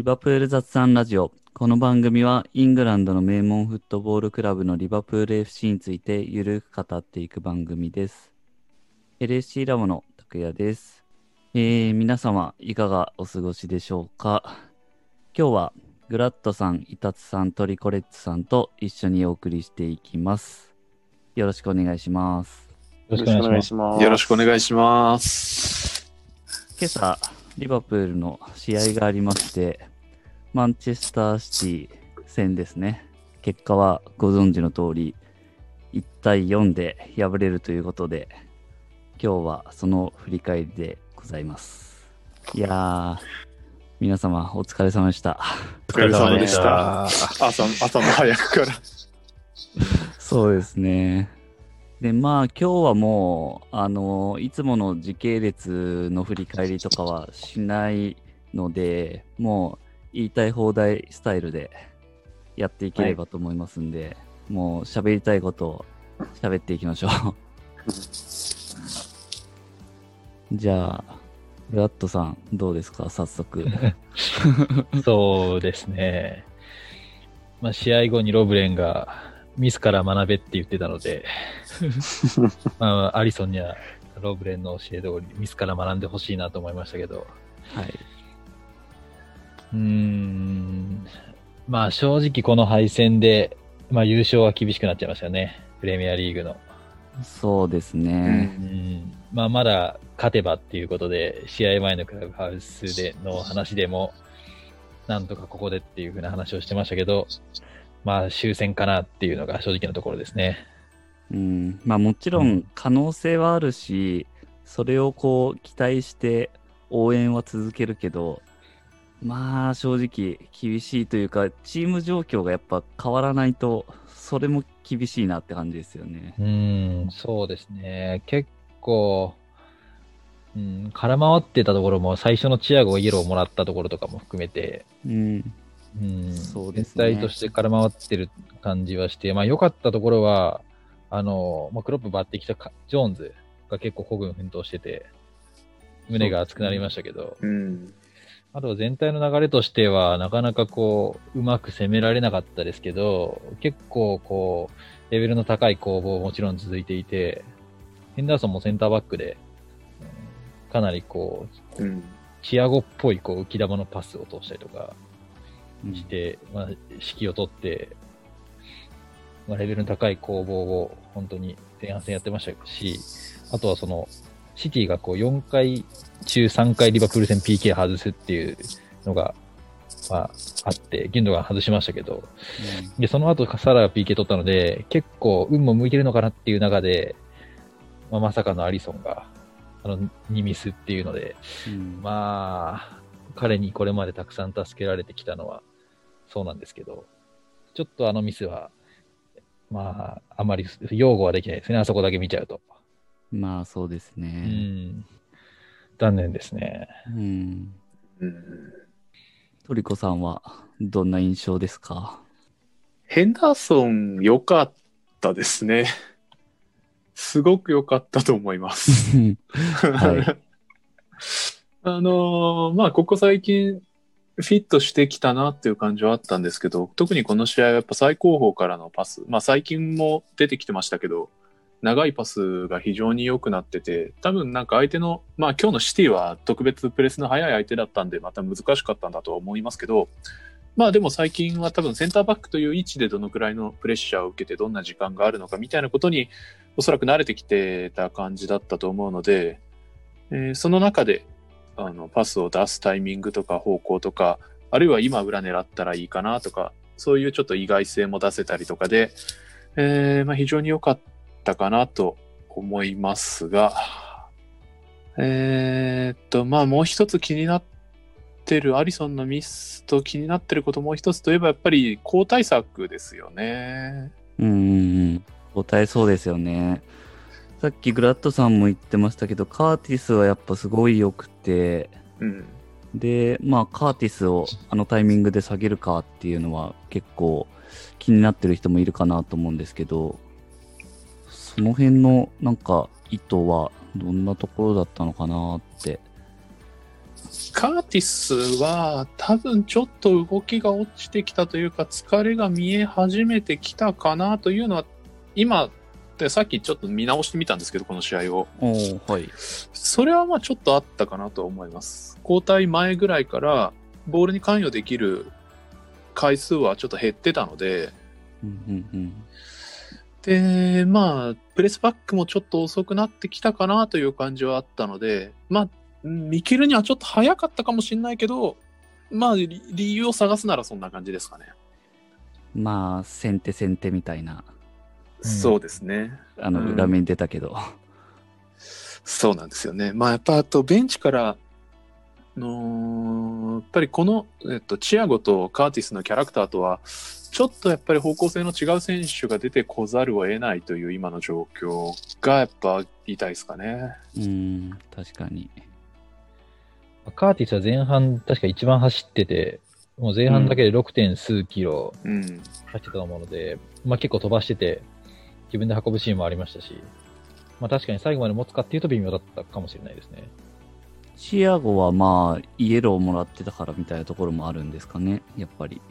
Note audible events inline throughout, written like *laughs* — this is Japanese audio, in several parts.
リバプール雑談ラジオ。この番組はイングランドの名門フットボールクラブのリバプール FC についてゆるく語っていく番組です。LSC ラボの拓也です。えー、皆様いかがお過ごしでしょうか？今日はグラッドさん、イタツさん、トリコレッツさんと一緒にお送りしていきます。よろしくお願いします。よろしくお願いします。よろしくお願いします。今朝、リバプールの試合がありまして、マンチェスターシティ戦ですね。結果はご存知の通り、1対4で敗れるということで、今日はその振り返りでございます。いやー、皆様お疲れ様でした。お疲れ様でした。朝、朝の早くから。そうですね。で、まあ今日はもう、あの、いつもの時系列の振り返りとかはしないので、もう言いたい放題スタイルでやっていければと思いますんで、もう喋りたいことを喋っていきましょう。*laughs* じゃあ、ブラッドさん、どうですか、早速。*laughs* そうですね。まあ、試合後にロブレンがミスから学べって言ってたので、*laughs* まあ、アリソンにはロブレンの教え通りミスから学んでほしいなと思いましたけど、はい。うーん、まあ正直この敗戦で、まあ優勝は厳しくなっちゃいましたよね。プレミアリーグの。そうですうね。うんまあ、まだ勝てばっていうことで、試合前のクラブハウスでの話でも、なんとかここでっていう風な話をしてましたけど、まあ終戦かなっていうのが正直なところですね。うん、まあもちろん可能性はあるし、それをこう期待して応援は続けるけど、まあ正直厳しいというか、チーム状況がやっぱ変わらないと、それも厳しいなって感じですよね。うん、そうですね。結構、うん、空回ってたところも最初のチアゴイエローをもらったところとかも含めて、うん、うん、そうですね全体として空回ってる感じはして、まあ良かったところは、あの、まあ、クロップバッてきたかジョーンズが結構孤軍奮闘してて、胸が熱くなりましたけど、うん。あとは全体の流れとしては、なかなかこう、うまく攻められなかったですけど、結構こう、レベルの高い攻防もちろん続いていて、ヘンダーソンもセンターバックで、うんかなりこう、うん。チアゴっぽいこう浮き玉のパスを通したりとかうんして、まあ、指揮を取って、まあ、レベルの高い攻防を本当に前半戦やってましたし、あとはその、シティがこう4回中3回リバプール戦 PK 外すっていうのが、まあ、あって、ギュンドが外しましたけど、で、その後サラが PK 取ったので、結構運も向いてるのかなっていう中で、まあ、まさかのアリソンが、あの、2ミスっていうので、うんまあ、彼にこれまでたくさん助けられてきたのはそうなんですけど、ちょっとあのミスは、まあ、あまり擁護はできないですね、あそこだけ見ちゃうと。まあそうですうね。ん。残念ですね。うん。うんトリコさんはどんな印象ですか？ヘンダーソン良かったですね。すごく良かったと思います。はい。*laughs* あのーまあ、ここ最近、フィットしてきたなっていう感じはあったんですけど、特にこの試合はやっぱ最高峰からのパス、まあ最近も出てきてましたけど、長いパスが非常に良くなってて、多分なんか相手の、まあ今日のシティは特別プレスの速い相手だったんで、また難しかったんだと思いますけど、まあでも最近は多分センターバックという位置でどのくらいのプレッシャーを受けてどんな時間があるのかみたいなことにおそらく慣れてきてた感じだったと思うので、えーその中であのパスを出すタイミングとか方向とか、あるいは今裏狙ったらいいかなとか、そういうちょっと意外性も出せたりとかで、えーまあ、非常に良かったたかなと思いますが、えーっと、まあもう一つ気になってるアリソンのミスと気になってることもう一つといえばやっぱり交代策ですよね。うんうんうん。答えそうですよね。さっきグラッドさんも言ってましたけど、カーティスはやっぱすごい良くて、うん。で、まあ、カーティスをあのタイミングで下げるかっていうのは結構気になってる人もいるかなと思うんですけど、その辺のなんか意図はどんなところだったのかなってカーティスは多分ちょっと動きが落ちてきたというか疲れが見え始めてきたかなというのは今でさっきちょっと見直してみたんですけどこの試合をはい。それはまあちょっとあったかなと思います交代前ぐらいからボールに関与できる回数はちょっと減ってたのでうんうんうん。でまあプレスバックもちょっと遅くなってきたかなという感じはあったのでまあ見切るにはちょっと早かったかもしれないけどまあ理理由を探すならそんな感じですかね、まあ、先手先手みたいな、うんそうですね。あの、うん。裏面出たけど。そうなんですよね。まあやっぱあとベンチからのやっぱりこの、えっと、チアゴとカーティスのキャラクターとはちょっとやっぱり方向性の違う選手が出てこざるを得ないという今の状況がやっぱ言いですかね。うん、確かに。カーティスは前半確か一番走ってて、もう前半だけで 6. 点数キロ。走ってたと思うので、まあ結構飛ばしてて、自分で運ぶシーンもありましたし、まあ確かに最後まで持つかっていうと微妙だったかもしれないですね。チアゴはまあ、イエローをもらってたからみたいなところもあるんですかね、やっぱり。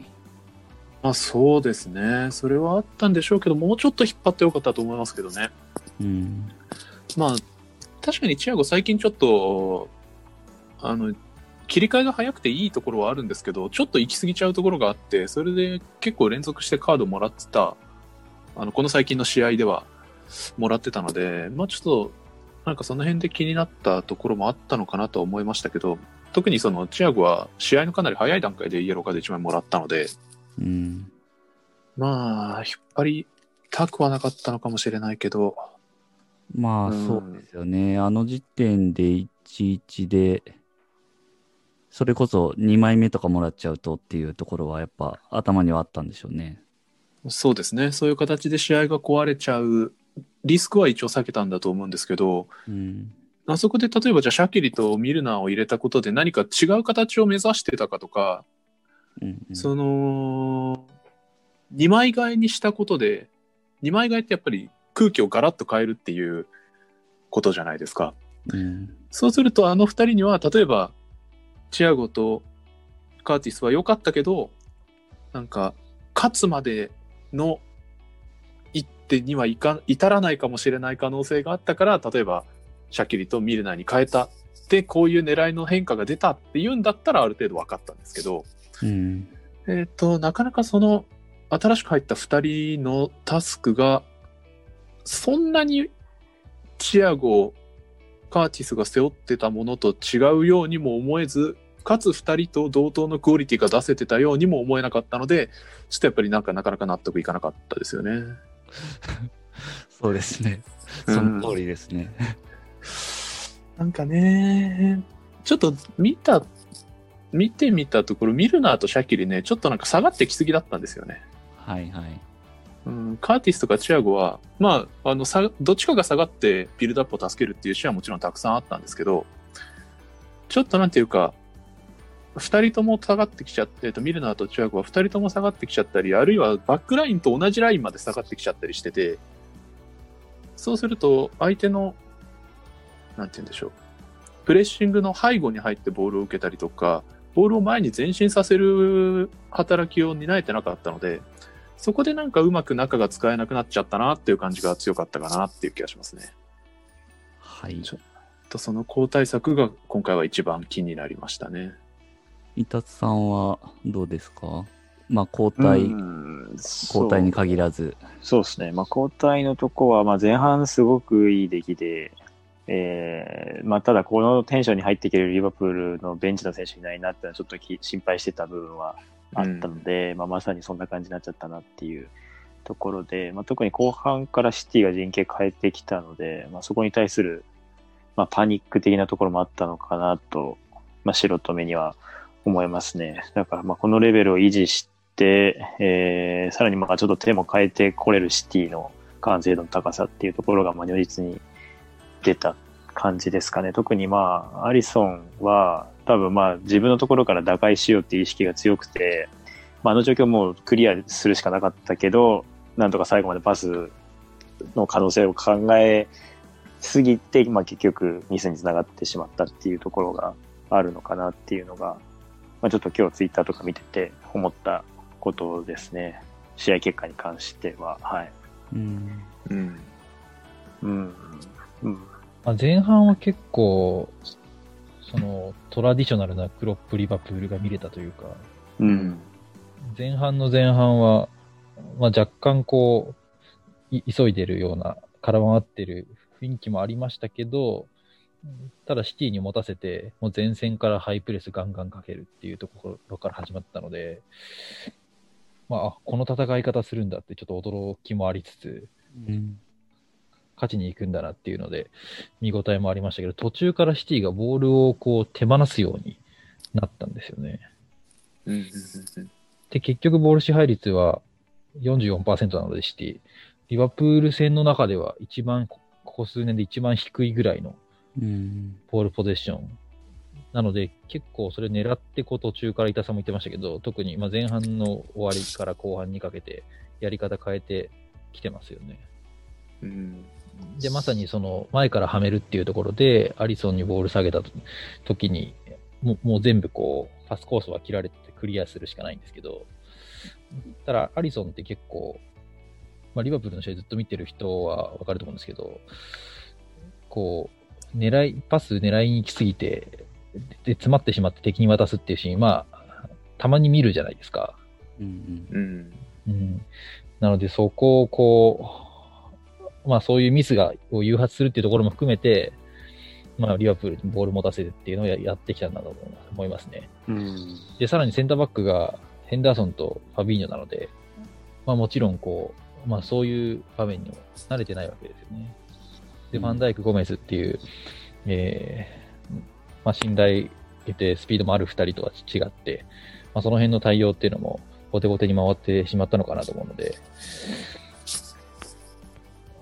まあそうですね。それはあったんでしょうけど、もうちょっと引っ張ってよかったと思いますけどね。うん。まあ、確かにチアゴ最近ちょっと、あの、切り替えが早くていいところはあるんですけど、ちょっと行き過ぎちゃうところがあって、それで結構連続してカードもらってた、あの、この最近の試合ではもらってたので、まあちょっと、なんかその辺で気になったところもあったのかなとは思いましたけど、特にそのチアゴは試合のかなり早い段階でイエローカード1枚もらったので、うん。まあ、引っ張りたくはなかったのかもしれないけど、まあ、うんそうですよね。あの時点で1-1で、それこそ2枚目とかもらっちゃうとっていうところはやっぱ頭にはあったんでしょうね。そうですね。そういう形で試合が壊れちゃうリスクは一応避けたんだと思うんですけど、うん。あそこで例えばじゃあシャキリとミルナーを入れたことで何か違う形を目指してたかとか、うんうんその、2枚替えにしたことで、2枚替えってやっぱり空気をガラッと変えるっていうことじゃないですか。うん。そうするとあの2人には例えばチアゴとカーティスは良かったけどなんか勝つまでの一手にはいか至らないかもしれない可能性があったから例えばシャキリとミルナーに変えたでこういう狙いの変化が出たっていうんだったらある程度分かったんですけど、うん。えっ、となかなかその新しく入った2人のタスクがそんなにチアゴカーティスが背負ってたものと違うようにも思えずかつ2人と同等のクオリティが出せてたようにも思えなかったのでちょっとやっぱりなんかなかなか納得いかなかったですよね。*laughs* そうですね。うんその通りですね。なんかねちょっと見た見てみたところミルナーとシャキリねちょっとなんか下がってきすぎだったんですよね。はいはい。うん、カーティスとかチアゴは、まあ、あのさどっちかが下がってビルドアップを助けるっていう試合はもちろんたくさんあったんですけど、ちょっとなんていうか、二人とも下がってきちゃって、えっとミルナーとチアゴは二人とも下がってきちゃったり、あるいはバックラインと同じラインまで下がってきちゃったりしてて、そうすると相手の、なんて言うんでしょう、プレッシングの背後に入ってボールを受けたりとか、ボールを前に前進させる働きを担えてなかったので、そこでなんかうまく中が使えなくなっちゃったなっていう感じが強かったかなっていう気がしますね。はい。ちょとその交代策が今回は一番気になりましたね。伊達さんはどうですか？まあ、交代、うん交代に限らず。そうですね、まあ、交代のとこは、まあ、前半すごくいい出来で、えーまあ、ただ、このテンションに入っていけるリバプールのベンチの選手いないなってのはちょっとき心配してた部分はあったので、まあ、まさにそんな感じになっちゃったなっていうところで、まあ、特に後半からシティが陣形変えてきたので、まあ、そこに対する、まあ、パニック的なところもあったのかなと、まあ、素人目には思いますね。だから、まあ、このレベルを維持して、えーさらにまあちょっと手も変えてこれるシティの完成度の高さっていうところがまあ如実に出た感じですかね。特にまあ、アリソンは多分まあ自分のところから打開しようっていう意識が強くて、まあ、あの状況もクリアするしかなかったけど、なんとか最後までパスの可能性を考えすぎて、まあ結局ミスにつながってしまったっていうところがあるのかなっていうのが、まあ、ちょっと今日ツイッターとか見てて思ったことですね。試合結果に関しては。はい。うん。うん。うん。うん。まあ、前半は結構、そのトラディショナルなクロップリバプールが見れたというか、うん。前半の前半は、まあ、若干こう、い急いでるような、空回ってる雰囲気もありましたけど、ただシティに持たせて、もう前線からハイプレスガンガンかけるっていうところから始まったので、まああ、この戦い方するんだってちょっと驚きもありつつ、うん。勝ちに行くんだなっていうので、見応えもありましたけど、途中からシティがボールをこう手放すようになったんですよね。で、結局ボール支配率は44%なのでシティ、リバプール戦の中では一番、ここ数年で一番低いぐらいのうん。ボールポゼッション。なので、結構それ狙ってこう途中から板さんも言ってましたけど、特にまあ前半の終わりから後半にかけてやり方変えてきてますよね。うんで、まさにその前からはめるっていうところで、アリソンにボール下げた時に、もうもう全部こう、パスコースは切られててクリアするしかないんですけど、ただ、アリソンって結構、まあ、リバプールの試合ずっと見てる人はわかると思うんですけど、こう、狙い、パス狙いに行きすぎて、で、詰まってしまって敵に渡すっていうシーン、まあ、たまに見るじゃないですか。うん。うんうん。なので、そこをこう、まあそういうミスがを誘発するっていうところも含めて、まあリバプールにボール持たせるっていうのをややってきたんだと思います思いますね。うん。で、さらにセンターバックがヘンダーソンとファビーニョなので、まあもちろんこう、まあそういう場面にも慣れてないわけですよね。で、うんファンダイク、ゴメスっていう、えーまあ信頼得てスピードもある二人とは違って、まあその辺の対応っていうのも後手後手に回ってしまったのかなと思うので、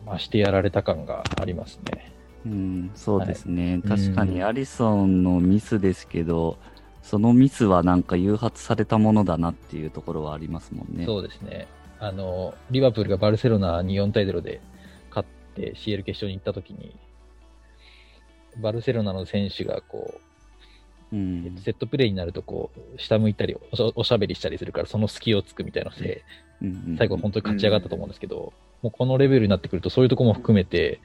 まあしてやられた感がありますね。うん、そうですね。い確かにうんアリソンのミスですけど、そのミスはなんか誘発されたものだなっていうところはありますもんね。そうですね。あの、リバプールがバルセロナに4対0で勝って CL 決勝に行った時に、バルセロナの選手がこうう、ん。セットプレーになるとこう、下向いたりおしゃおしゃべりしたりするから、その隙をつくみたいなので、うん最後本当に勝ち上がったと思うんですけど、もうこのレベルになってくると、そういうところも含めて、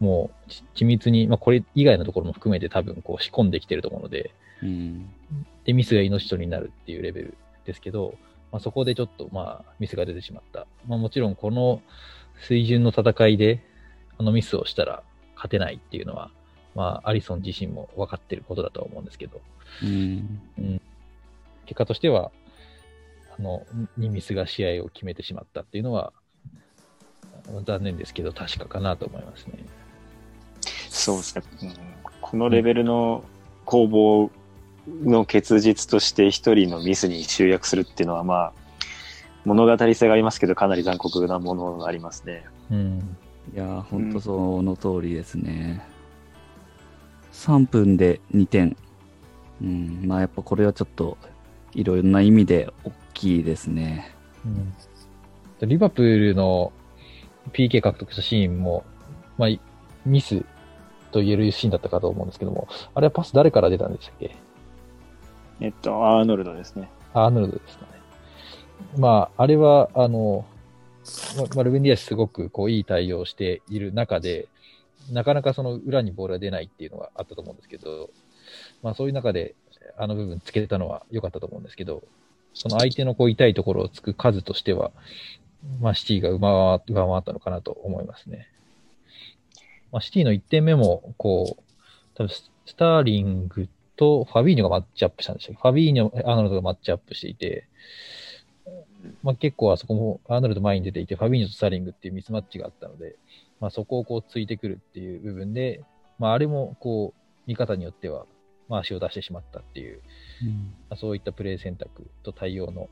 もうち緻密に、まあこれ以外のところも含めて多分こう仕込んできてると思うので、うん。で、ミスが命取りになるっていうレベルですけど、まあ、そこでちょっと、まあ、ミスが出てしまった。まあ、もちろん、この水準の戦いで、あのミスをしたら勝てないっていうのは、まあ、アリソン自身も分かってることだとは思うんですけど、うん。結果としては、あの、にミスが試合を決めてしまったっていうのは、残念ですけど、確かかなと思いますね。そうですね。うんこのレベルの攻防の結実として一人のミスに集約するっていうのは、まあ、物語性がありますけど、かなり残酷なものがありますね。うん。いやー、ほんとその通りですね。3分で2点。うん。まあやっぱこれはちょっと、いろいろな意味で大きいですね。うんリバプールの PK 獲得したシーンも、まあ、ミスと言えるシーンだったかと思うんですけども、あれはパス誰から出たんでしたっけ？えっと、アーノルドですね。アーノルドですかね。まあ、あれは、あの、まルベンディアスすごくこういい対応をしている中で、なかなかその裏にボールが出ないっていうのがあったと思うんですけど、まあそういう中であの部分つけたのは良かったと思うんですけど、その相手のこう痛いところをつく数としては、まあシティが上回ったのかなと思いますね。まあシティの1点目も、こう、多分スターリングとファビーニョがマッチアップしたんでしたっけファビーニョ、アーノルドがマッチアップしていて、まあ、結構あそこもアーノルド前に出ていて、ファビーニョとスターリングっていうミスマッチがあったので、まあ、そこをこうついてくるっていう部分で、まあ、あれもこう、見方によっては、まあ、足を出してしまったっていう、まあ、そういったプレー選択と対応の、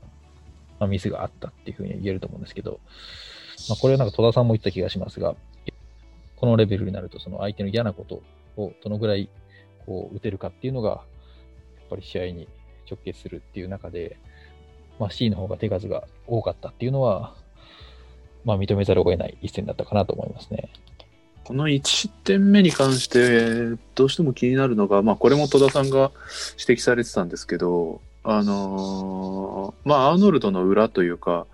まあ、ミスがあったっていうふうに言えると思うんですけど、まあ、これはなんか戸田さんも言った気がしますが、このレベルになると、その相手の嫌なことをどのぐらいこう打てるかっていうのが、やっぱり試合に直結するっていう中で、まあ、C の方が手数が多かったっていうのは、まあ、認めざるを得ない一戦だったかなと思いますね。この1失点目に関して、どうしても気になるのが、まあ、これも戸田さんが指摘されてたんですけど、あのーまあ、アーノルドの裏というか、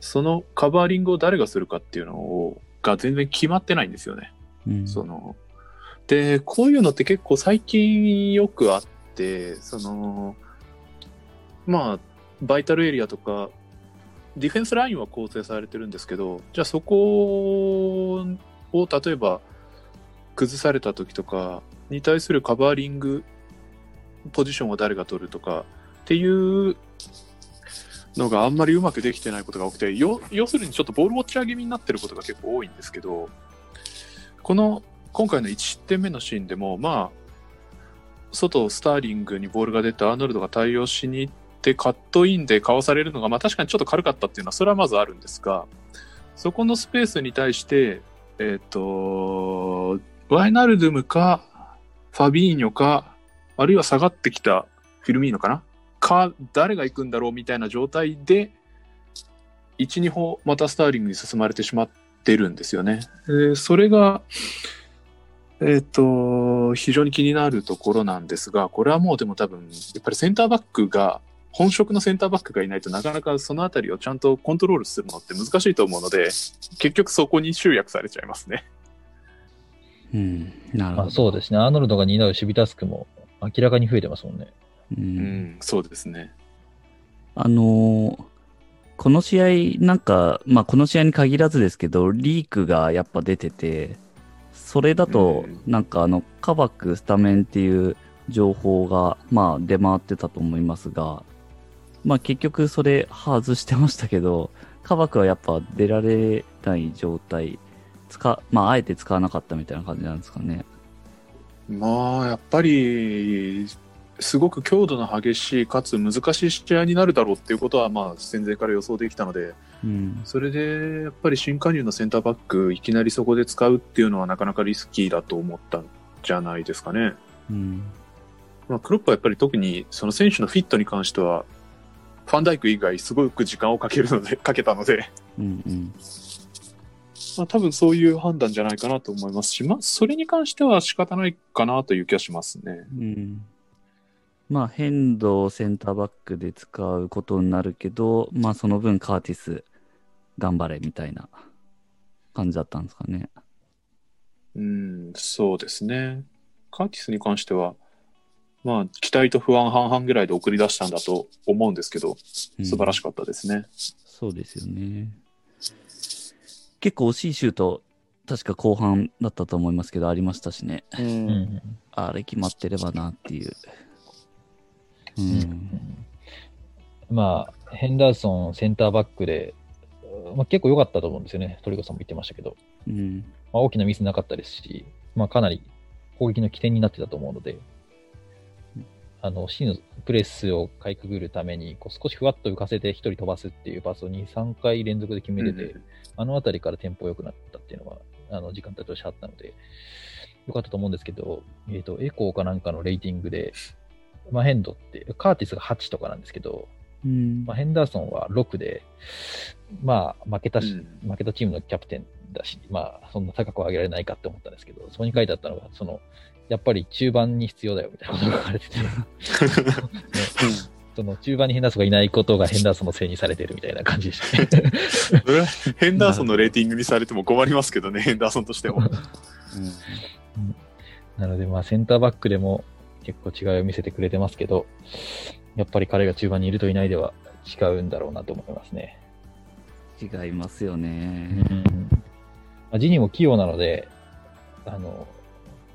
そのカバーリングを誰がするかっていうのを、が全然決まってないんですよね。うん。その、で、こういうのって結構最近よくあって、その、まあ、バイタルエリアとか、ディフェンスラインは構成されてるんですけど、じゃあそこを例えば崩された時とかに対するカバーリングポジションを誰が取るとかっていうのがあんまりうまくできてないことが多くて、要するにちょっとボールウォッチャー気味になってることが結構多いんですけど、この今回の1失点目のシーンでも、まあ、外スターリングにボールが出てアーノルドが対応しに行ってカットインでかわされるのが、まあ確かにちょっと軽かったっていうのはそれはまずあるんですが、そこのスペースに対して、えっ、と、ワイナルドゥムか、ファビーニョか、あるいは下がってきたフィルミーノかなか、誰が行くんだろうみたいな状態で、1、2歩またスターリングに進まれてしまってるんですよね。えーそれが、えっ、と、非常に気になるところなんですが、これはもうでも多分、やっぱりセンターバックが、本職のセンターバックがいないとなかなかそのあたりをちゃんとコントロールするのって難しいと思うので、結局そこに集約されちゃいますね。うん。なるほまあど。そうですね。アーノルドが担う守備タスクも明らかに増えてますもんね。う。うんん、そうですね。あのーこの試合、なんか、まあ、この試合に限らずですけど、リークがやっぱ出てて、それだとうん、なんかあの、カバクスタメンっていう情報が、まあ、出回ってたと思いますが、まあ、結局それ外してましたけど、カバクはやっぱ出られない状態、使、まあ、あえて使わなかったみたいな感じなんですかね。まあ、やっぱり、すごく強度の激しい、かつ難しい試合になるだろうっていうことは、まあ、戦前から予想できたので、うん。それで、やっぱり新加入のセンターバック、いきなりそこで使うっていうのはなかなかリスキーだと思ったんじゃないですかね。うん。まあ、クロップはやっぱり特にその選手のフィットに関しては、ファンダイク以外すごく時間をかけるので、*laughs* かけたので、うん。うん。まあ多分そういう判断じゃないかなと思いますし、まあそれに関しては仕方ないかなという気がしますね。うん。まあ、変動をセンターバックで使うことになるけど、まあ、その分カーティス頑張れみたいな感じだったんですかね。うん、そうですね。カーティスに関しては、まあ期待と不安半々ぐらいで送り出したんだと思うんですけど、うん素晴らしかったですね。そうですよね。結構惜しいシュート、確か後半だったと思いますけど、ありましたしね。うんうんあれ決まってればなっていう。ううんん。まあ、ヘンダーソンセンターバックで、まあ、結構良かったと思うんですよね。トリコさんも言ってましたけど、うん。まあ、大きなミスなかったですし、まあ、かなり攻撃の起点になってたと思うので、あの、C のプレスをかいくぐるために、こう少しふわっと浮かせて1人飛ばすっていうパスを2、3回連続で決めれて、うん。あのあたりからテンポ良くなったっていうのは、あの時間帯としてあったので、良かったと思うんですけど、えっ、と、エコーかなんかのレーティングで、まあ、ヘンドって、カーティスが8とかなんですけど、うん。まあ、ヘンダーソンは6で、まあ、負けたし、うん。負けたチームのキャプテンだし、まあ、そんな高く上げられないかって思ったんですけど、そこに書いてあったのが、その、やっぱり中盤に必要だよみたいなことが書かれてて、*laughs* ねその中盤にヘンダーソンがいないことがヘンダーソンのせいにされてるみたいな感じでしたね。それはヘンダーソンのレーティングにされても困りますけどね、ヘンダーソンとしても。なので、まあ、センターバックでも結構違いを見せてくれてますけど、やっぱり彼が中盤にいるといないでは違うんだろうなと思いますね。違いますよね。まあジニーも器用なので、あの、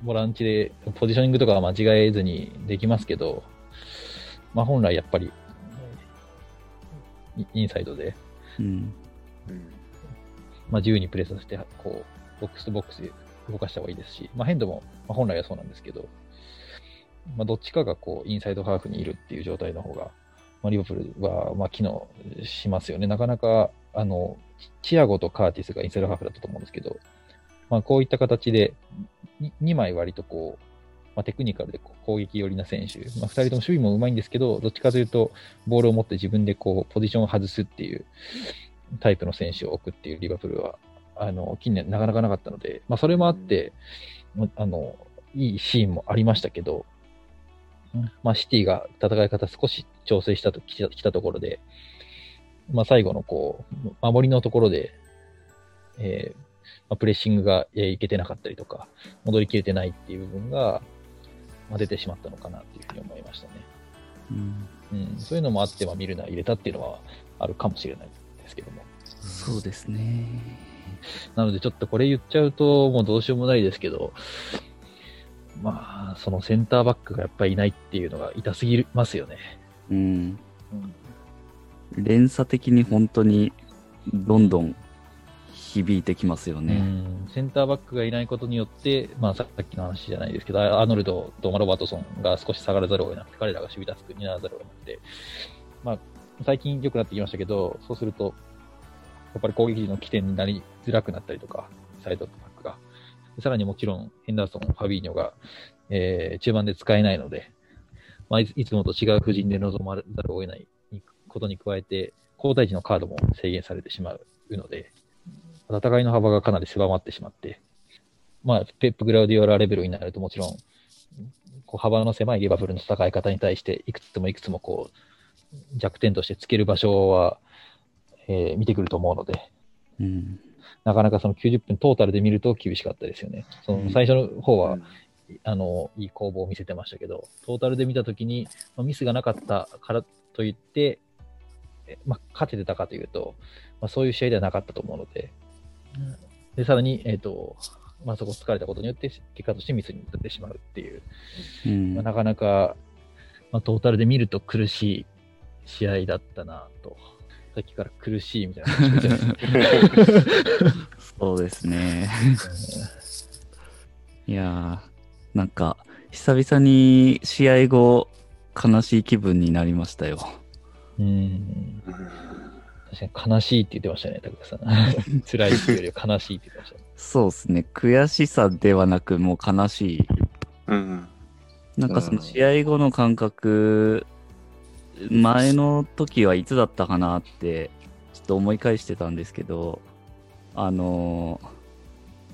ボランチでポジショニングとかは間違えずにできますけど、まあ本来やっぱり、イインサイドで、うん。まあ自由にプレスさせて、こう、ボックスとボックスで動かした方がいいですし、まあヘンドも、まあ、本来はそうなんですけど、まあどっちかがこう、インサイドハーフにいるっていう状態の方が、まあリバプールは、まあ機能しますよね。なかなか、あの、チアゴとカーティスがインサイドハーフだったと思うんですけど、まあこういった形で、2枚割とこう、まあ、テクニカルで攻撃寄りな選手、まあ、2人とも守備もうまいんですけど、どっちかというと、ボールを持って自分でこうポジションを外すっていうタイプの選手を置くっていうリバプールは、あの、近年なかなかなかったので、まあ、それもあって、あの、いいシーンもありましたけど、まあ、シティが戦い方少し調整したときたたところで、まあ、最後のこう、守りのところで、えーまあ、プレッシングがえーいけてなかったりとか、戻りきれてないっていう部分が、まあ、出てしまったのかなっていうふうに思いましたね。うんうん、そういうのもあって、まあ、ミルナー入れたっていうのはあるかもしれないですけども。そうですね。なので、ちょっとこれ言っちゃうと、もうどうしようもないですけど、まあ、そのセンターバックがやっぱりいないっていうのが痛すぎますよね。うん。連鎖的に本当にどんどん響いてきますよね。センターバックがいないことによって、まあ、さっきの話じゃないですけど、アーノルドとマロバートソンが少し下がらざるを得なくて、彼らが守備タスクにならざるを得なくて、まあ、最近良くなってきましたけど、そうすると、やっぱり攻撃時の起点になりづらくなったりとか、サイドバックが。さらにもちろん、ヘンダーソン、ファビーニョが、えー中盤で使えないので、まあ、いついつもと違う布陣で臨まざるを得ないことに加えて、交代時のカードも制限されてしまうので、戦いの幅がかなり狭まってしまって、まあ、ペップ・グラウディオラレベルになるともちろん、こう幅の狭いリバプールの戦い方に対して、いくつもいくつもこう、弱点としてつける場所は、えー見てくると思うので、うん。なかなかその90分トータルで見ると厳しかったですよね。その最初の方は、あの、いい攻防を見せてましたけど、トータルで見たときに、まあミスがなかったからといって、えまあ、勝ててたかというと、まあ、そういう試合ではなかったと思うので、で、さらに、えっ、と、まあ、そこ疲れたことによって、結果としてミスになってしまうっていう、うんまあ、なかなか、まあ、トータルで見ると苦しい試合だったなと。さっきから苦しいみたいな話をしてますそうですね。う *laughs* いやー、なんか、久々に試合後、悲しい気分になりましたよ。んうん確かに悲しいって言ってましたね、高橋さん。*laughs* 辛いっていうよりは悲しいって言ってましたね。そうですね。悔しさではなく、もう悲しい。うん。なんかその試合後の感覚、前の時はいつだったかなって、ちょっと思い返してたんですけど、あのー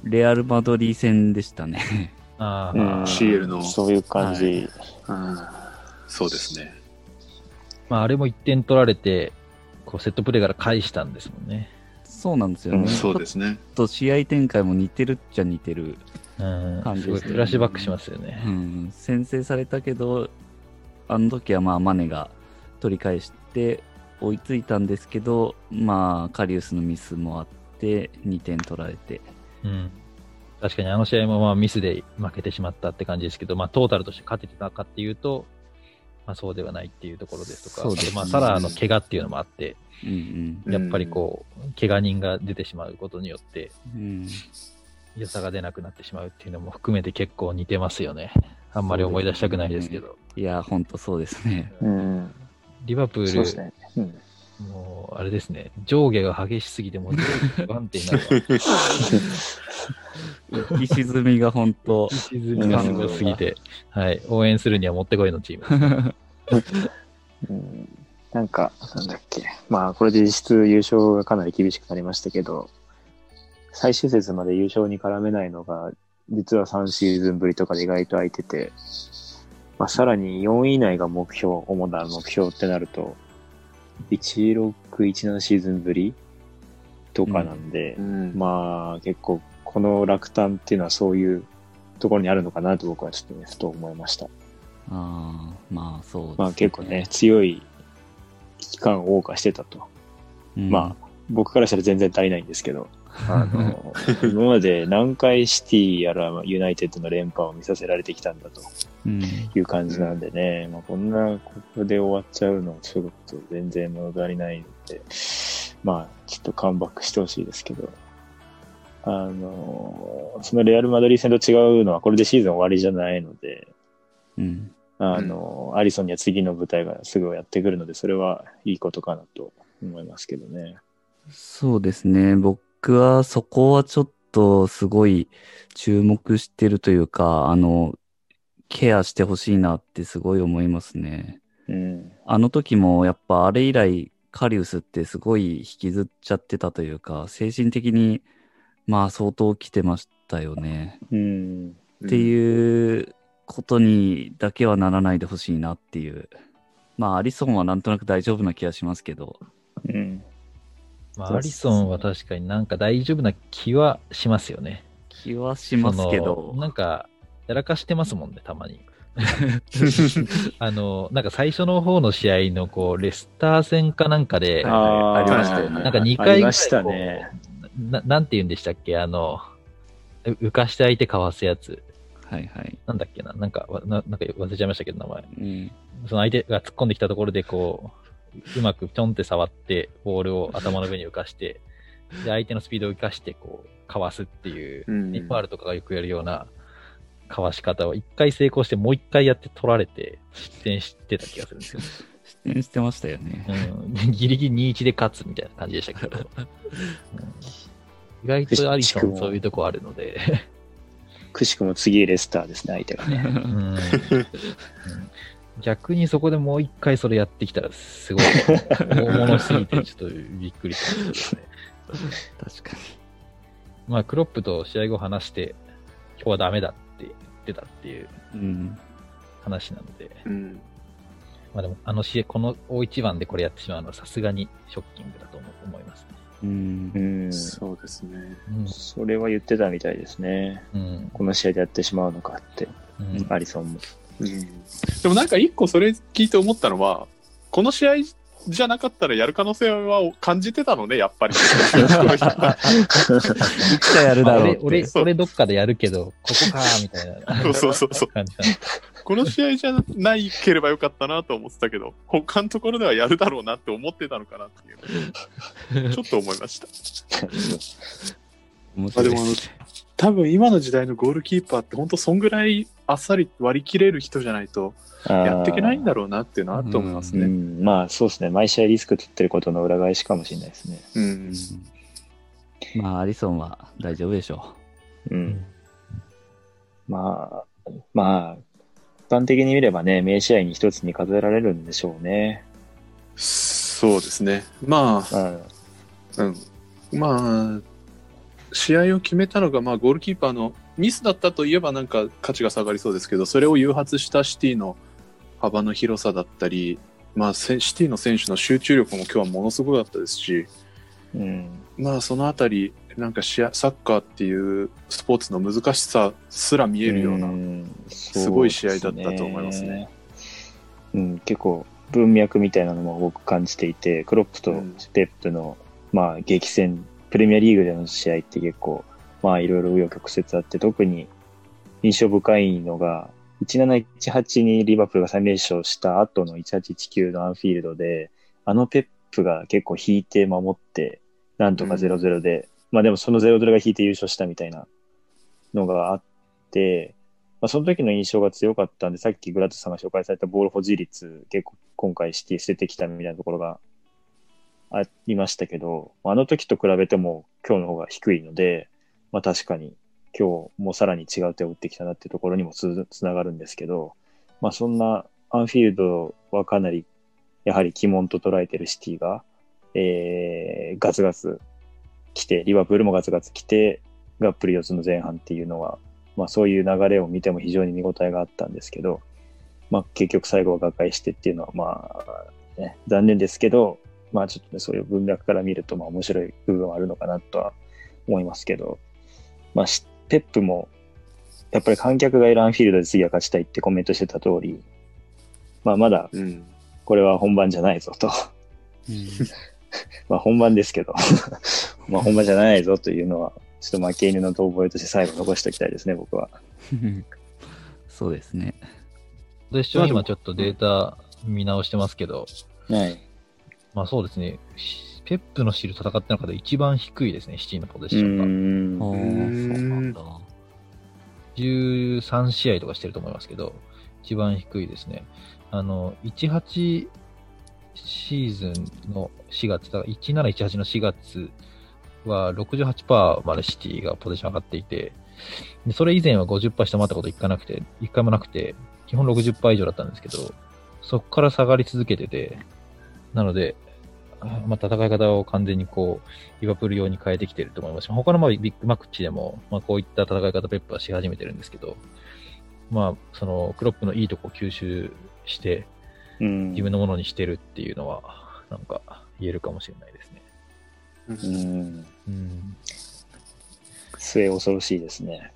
レアル・マドリー戦でしたね。ああ、うん CL のそういう感じ。うん。そうですね。まあ、あれも1点取られて、こうセットプレーから返したんですもんね。そうなんですよね。うんそうですね。ちょっと試合展開も似てるっちゃ似てる。うん感じですねすごいフラッシュバックしますよね。うん、先制されたけど、あの時はまあマネが取り返して追いついたんですけど、まあカリウスのミスもあって2点取られて。うん。確かにあの試合もまあミスで負けてしまったって感じですけど、まあトータルとして勝ててたかっていうと、まあそうではないっていうところですとか、ねまあサラーの怪我っていうのもあって、うんうんやっぱりこう、怪我人が出てしまうことによって、うん。うん、良さが出なくなってしまうっていうのも含めて結構似てますよね。あんまり思い出したくないですけど。いや、ほんとそうですね。うん。リバプール、もう、あれですね、上下が激しすぎて、もう、*laughs* 不安定になるわ。*laughs* 浮き沈みがほんと、沈みがすごすぎて、はい、応援するにはもってこいのチーム。うんなんか、なんだっけ。まあ、これで実質優勝がかなり厳しくなりましたけど、最終節まで優勝に絡めないのが、実は3シーズンぶりとかで意外と空いてて、まあ、さらに4位以内が目標、主な目標ってなると、16、17シーズンぶりとかなんで、うん。まあ、結構、この落胆っていうのはそういうところにあるのかなと僕はちょっとね、ふと思いました。ああ、まあそうです、まあ結構ね、、強い期間を謳歌してたと。うん。まあ、僕からしたら全然足りないんですけど、あの、*laughs* 今まで何回シティやらユナイテッドの連覇を見させられてきたんだとうん、いう感じなんでね、まあこんなここで終わっちゃうのはちょっと全然物足りないので、まあちょっとカムバックしてほしいですけど、あの、そのレアル・マドリー戦と違うのはこれでシーズン終わりじゃないので、うん。あの、アリソンには次の舞台がすぐやってくるので、それはいいことかなと思いますけどね。そうですね。僕はそこはちょっとすごい注目してるというか、あの、ケアしてほしいなってすごい思いますね。うん。あの時もやっぱあれ以来カリウスってすごい引きずっちゃってたというか、精神的にまあ相当来てましたよね。うん。っていうことにだけはならないでほしいなっていう。まあアリソンはなんとなく大丈夫な気がしますけど。うん。まあ、アリソンは確かになんか大丈夫な気はしますよね。気はしますけそどの。なんか、やらかしてますもんね、たまに。*laughs* *laughs* あの、なんか最初の方の試合のこう、レスター戦かなんかで、ありましたよね。はいなんか2あり回ぐらいましたこうね。な、なんて言うんでしたっけ？あの、う浮かして相手かわすやつ。はいはい。なんだっけな？なんか、わななんか忘れちゃいましたけど、名前。うん。その相手が突っ込んできたところで、こう、うまくちょんって触って、ボールを頭の上に浮かして、*laughs* で、相手のスピードを生かして、こう、かわすっていう、うんネパールとかがよくやるような、かわし方を一回成功して、もう一回やって取られて、失点してた気がするんですよ。*laughs* 失点してましたよね。うん、ギリギリ2-1で勝つみたいな感じでしたけど。う *laughs* ん意外とアリソンそういうとこあるので、*laughs* くしくも次レスターですね、相手がね。逆にそこでもう一回それやってきたら、すごい、大物すぎてちょっとびっくりしたんですけどね。確かまあ、クロップと試合後話して、今日はダメだって言ってたっていう。話なので、うんまあでも、あの試合、この大一番でこれやってしまうのはさすがにショッキングだと思思いますね。うんう。ん。そうですね。それは言ってたみたいですね。うん。うん。この試合でやってしまうのかって、うんアリソンも。うんでもなんか一個それ聞いて思ったのは、この試合じゃなかったらやる可能性は感じてたのね、やっぱり。*laughs* いつかやるだろう。俺、俺、俺どっかでやるけど、ここか、みたいな。そうそうそうそうこの試合じゃないければよかったなと思ってたけど、他のところではやるだろうなって思ってたのかなっていう、*laughs* ちょっと思いました。面白いあでもあの多分今の時代のゴールキーパーって本当そんぐらいあっさり割り切れる人じゃないとやっていけないんだろうなっていうのはあると思いますうね。ん、まあそうですね。毎試合リスク取ってることの裏返しかもしれないですね。うんうんまあ、アリソンは大丈夫でしょうん。まあ、まあ、一般的に見ればね、名試合に一つに数えられるんでしょうね。そうですね。まあ、うん。うん。まあ、試合を決めたのが、まあ、ゴールキーパーのミスだったといえばなんか価値が下がりそうですけど、それを誘発したシティの幅の広さだったり、まあ、せシティの選手の集中力も今日はものすごかったですし、うん。まあ、そのあたり、なんかサッカーっていうスポーツの難しさすら見えるような、んすごい試合だったと思いますね。そうですねうん、結構文脈みたいなのも僕感じていて、クロップとうんペップの、まあ激戦、プレミアリーグでの試合って結構、まあいろいろ紆余曲折あって、特に印象深いのが、1718にリバプールが3連勝した後の1819のアンフィールドで、あのペップが結構引いて守って、なんとか0-0で、まあでもその0-0が引いて優勝したみたいなのがあって、まあその時の印象が強かったんで、さっきグラットさんが紹介されたボール保持率、結構今回シティ捨ててきたみたいなところがありましたけど、あの時と比べても今日の方が低いので、まあ確かに今日もさらに違う手を打ってきたなっていうところにもつながるんですけど、まあそんなアンフィールドはかなりやはり鬼門と捉えてるシティが、えー、ガツガツ来て、リバプールもガツガツ来て、がっぷり四つの前半っていうのは、まあそういう流れを見ても非常に見応えがあったんですけど、まあ結局最後は瓦解してっていうのはまあ、ね、残念ですけど、まあちょっとね、そういう文脈から見るとまあ面白い部分はあるのかなとは思いますけど、まあしペップも、やっぱり観客がいるアンフィールドで次は勝ちたいってコメントしてた通り、まあまだうん。これは本番じゃないぞと。*laughs* まあ本番ですけど、*laughs* まあ本番じゃないぞというのは、ちょっと負け犬の遠吠えとして最後残しておきたいですね、僕は。う *laughs* んそうですね。私は今ちょっとデータ見直してますけど、はい。まあそうですね、しペップのシール戦ってる中で一番低いですね、シティのポゼッうションが。ん。ああ、うんそうなんだ。13試合とかしてると思いますけど、一番低いですね。あの、18シーズンの4月、だから1718の4月は68%までシティがポゼッション上がっていて、でそれ以前は50%下回ったこと一回なくて、一回もなくて、基本60%以上だったんですけど、そこから下がり続けてて、なので、まあ、戦い方を完全にこう、リバプール用に変えてきてると思いますし、他のまあビッグマッチでも、まあ、こういった戦い方ペップはし始めてるんですけど、まあ、その、クロップのいいとこ吸収して、うん。自分のものにしてるっていうのは、なんか言えるかもしれないですね。うん。うん。末恐ろしいですね。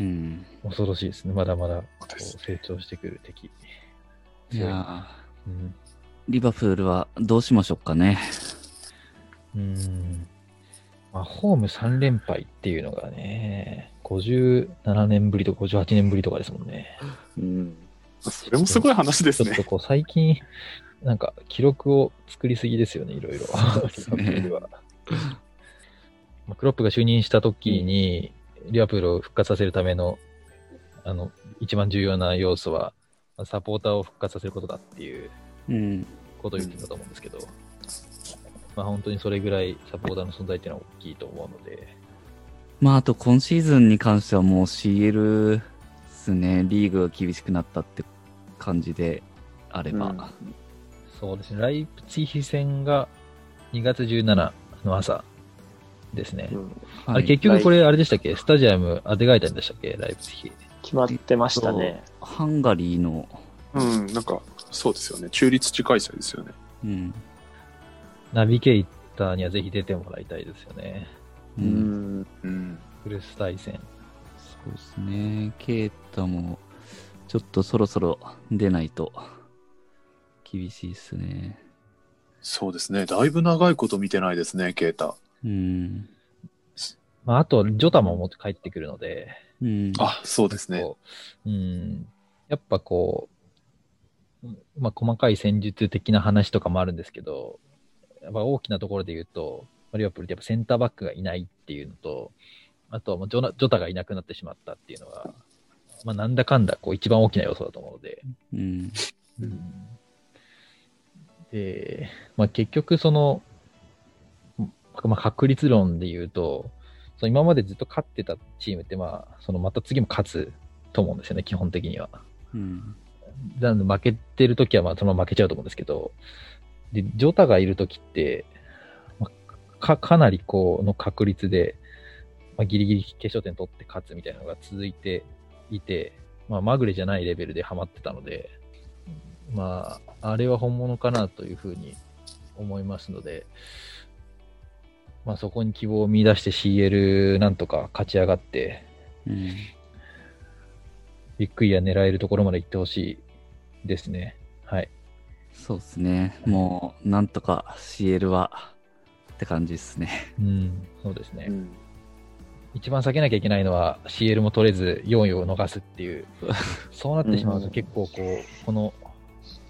うん。恐ろしいですね。まだまだ成長してくる敵。いやうん。ーリバプールはどうしましょうかね。うん。まあ、ホーム3連敗っていうのがね、57年ぶりとか58年ぶりとかですもんね。うん。それもすごい話ですねちょっと。こう最近、なんか記録を作りすぎですよね、いろいろ。そうですねリバプールはまあクロップが就任した時に、リバプールを復活させるための、あの、一番重要な要素は、まあサポーターを復活させることだっていううん。ことを言ってたと思うんですけど、まあ本当にそれぐらいサポーターの存在っていうのは大きいと思うので、まあ、あと今シーズンに関してはもう CL ですね。リーグが厳しくなったって感じであれば。うんそうですね、ライプツィヒ戦が2月17の朝ですね。あはいれ結局これあれでしたっけ？スタジアムアデガイタンでしたっけ？ライプツィヒ。決まってましたね。ハンガリーの、うん、なんか、そうですよね。中立地開催ですよね。うん。ナビゲーターにはぜひ出てもらいたいですよね。う。うんん。うん。フルス対戦。そうですね。ケイタも、ちょっとそろそろ出ないと厳しいですね。そうですね。だいぶ長いこと見てないですね、ケイタ。うん。まあ、あと、ジョタも持って帰ってくるので、うん。あ、そうですね。うん。やっぱこう、まあ、細かい戦術的な話とかもあるんですけど、やっぱ大きなところで言うと、リバプールってやっぱセンターバックがいないっていうのと、あとはもうジョナジョタがいなくなってしまったっていうのが、まあ、なんだかんだこう一番大きな要素だと思うので、うん。で、まあ、結局その、まあ、確率論で言うと、その今までずっと勝ってたチームって、まあ、そのまた次も勝つと思うんですよね、基本的には。うん。なので負けてるときはまあそのまま負けちゃうと思うんですけど、で、ジョタがいるときって、まあか、かなりこうの確率で、まあ、ギリギリ決勝点取って勝つみたいなのが続いていて、まあ、まぐれじゃないレベルでハマってたので、まあ、あれは本物かなというふうに思いますので、まあ、そこに希望を見出して CL なんとか勝ち上がって、うん。ビッグイヤー狙えるところまで行ってほしいですね。はい。そうですね。もう、なんとか CL は、って感じですね。うん、そうですね。うん。一番避けなきゃいけないのは CL も取れず4位を逃すっていう、そうなってしまうと結構こう、この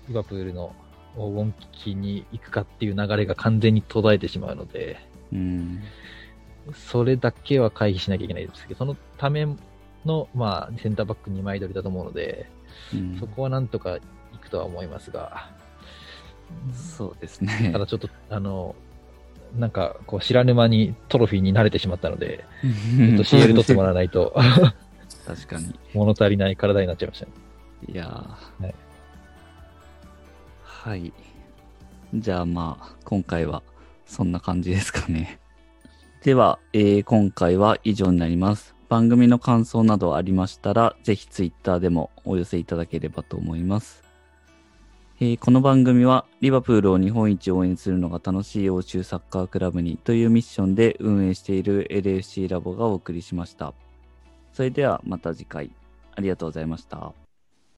リバプールの黄金期に行くかっていう流れが完全に途絶えてしまうので、うん。それだけは回避しなきゃいけないですけど、そのための、まあ、センターバック2枚取りだと思うので、うんそこはなんとか行くとは思いますが、そうですねた。だちょっと、あの、なんか、こう、知らぬ間にトロフィーに慣れてしまったので、ちょっと CL 取ってもらわないと、確かに。物足りない体になっちゃいましたね。いやーはいはい。じゃあまあ、今回はそんな感じですかね。では、えー今回は以上になります。番組の感想などありましたら、ぜひツイッターでもお寄せいただければと思います。えーこの番組は、リバプールを日本一応援するのが楽しい欧州サッカークラブにというミッションで運営している LFC ラボがお送りしました。それではまた次回、ありがとうございました。